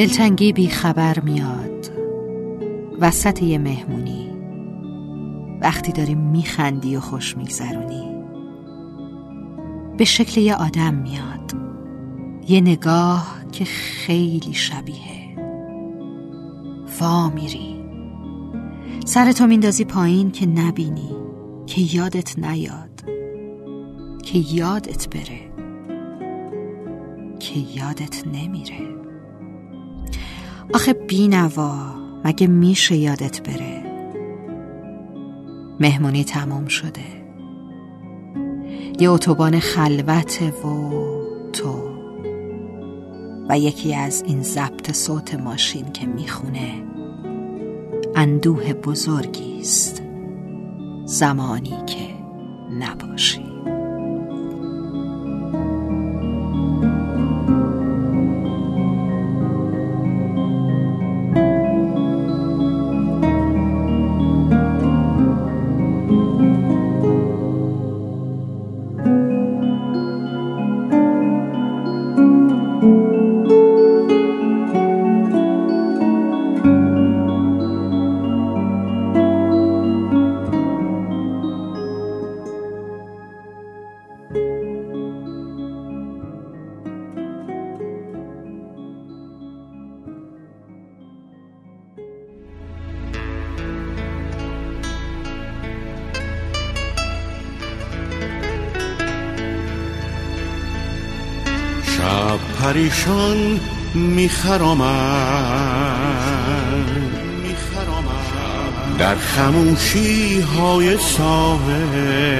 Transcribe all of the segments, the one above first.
دلتنگی بی خبر میاد. وسط یه مهمونی. وقتی داری میخندی و خوش میگذرونی. به شکل یه آدم میاد. یه نگاه که خیلی شبیه. وا میری. سرتو میندازی پایین که نبینی که یادت نیاد. که یادت بره. که یادت نمیره. آخه بینوا مگه میشه یادت بره؟ مهمونی تمام شده. یه اتوبان خلوته و تو. و یکی از این ضبط صوت ماشین که می‌خونه اندوه بزرگی است. زمانی که نباشی. پریشان میخرامم در خموشی های ساحل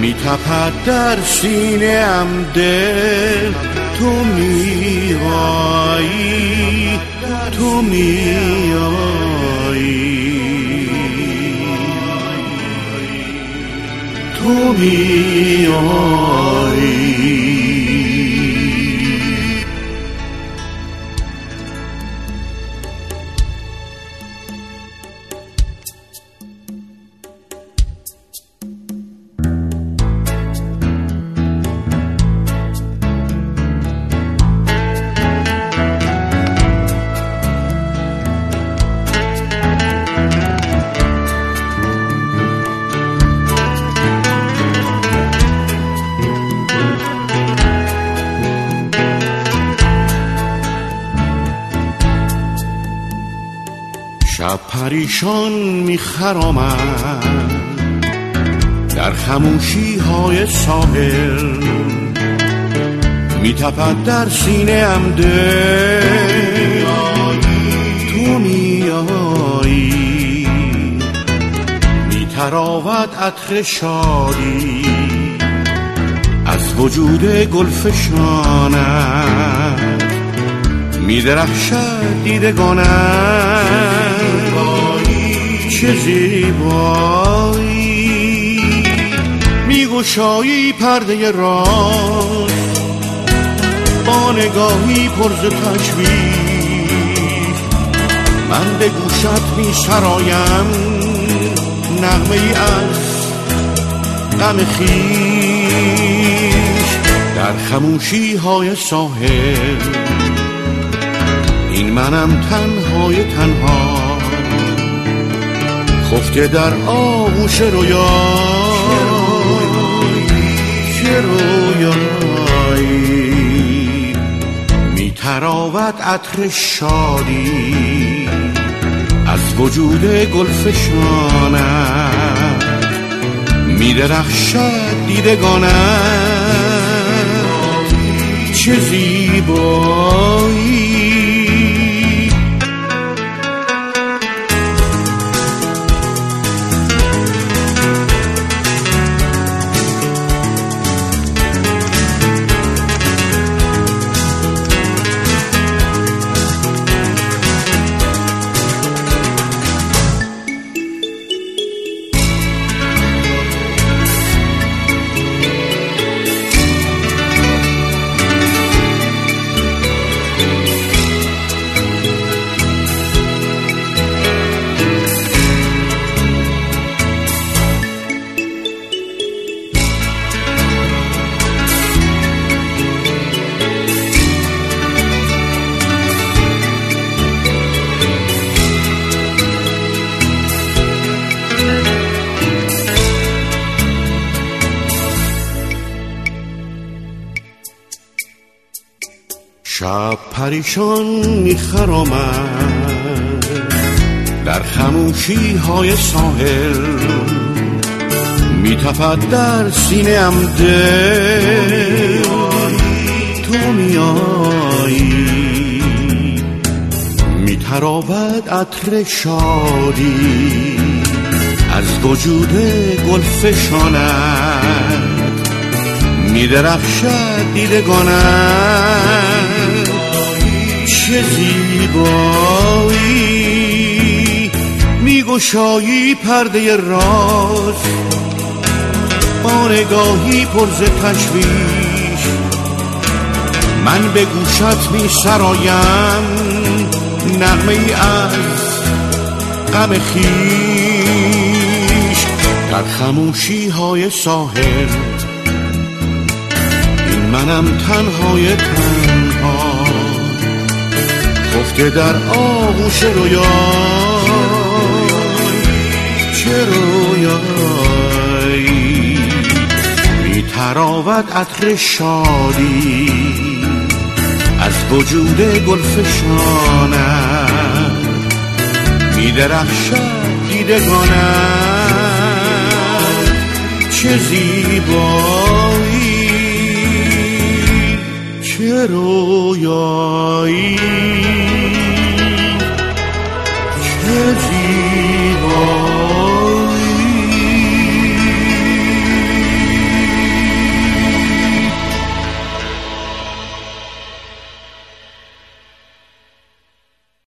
میتپد در سینه ام دل. تو میایی تو میایی تو میایی پریشان میخرامم در خموشی های ساحل میتپد در سینه ام دل تو میایی میتراود عطر شادی. از وجود گلفشانت میدرخشد دیدگانم چه زیبایی. میگشایی پرده راز با نگاهی پرز تشویش من به گوشت میسرایم نغمه ای از غم خیش در خموشی های ساحل. این منم تنهای تنها. خفته در آغوش رویا چه رویایی میتراود عطر شادی از وجود گلفشانت میدرخشد دیدگانت چه زیبایی شب پریشان میخرامد. در خموشی های ساحل میتفد در سینه ام دل. تو میایی میتراود عطر شادی. از وجود گل فشاند میدرخشد دیدگانم چه زیبایی. میگشایی پرده راز با نگاهی پرز تشویش. من به گوشت می سرایم. از غم خیش در خموشی های ساحل منم تنهای تنها. خفته در آغوش رویا چه رویایی؟ میتراود عطر شادی از وجود گل فشانم میدرخشد دیدگانم چه زیبایی؟ رویایی چه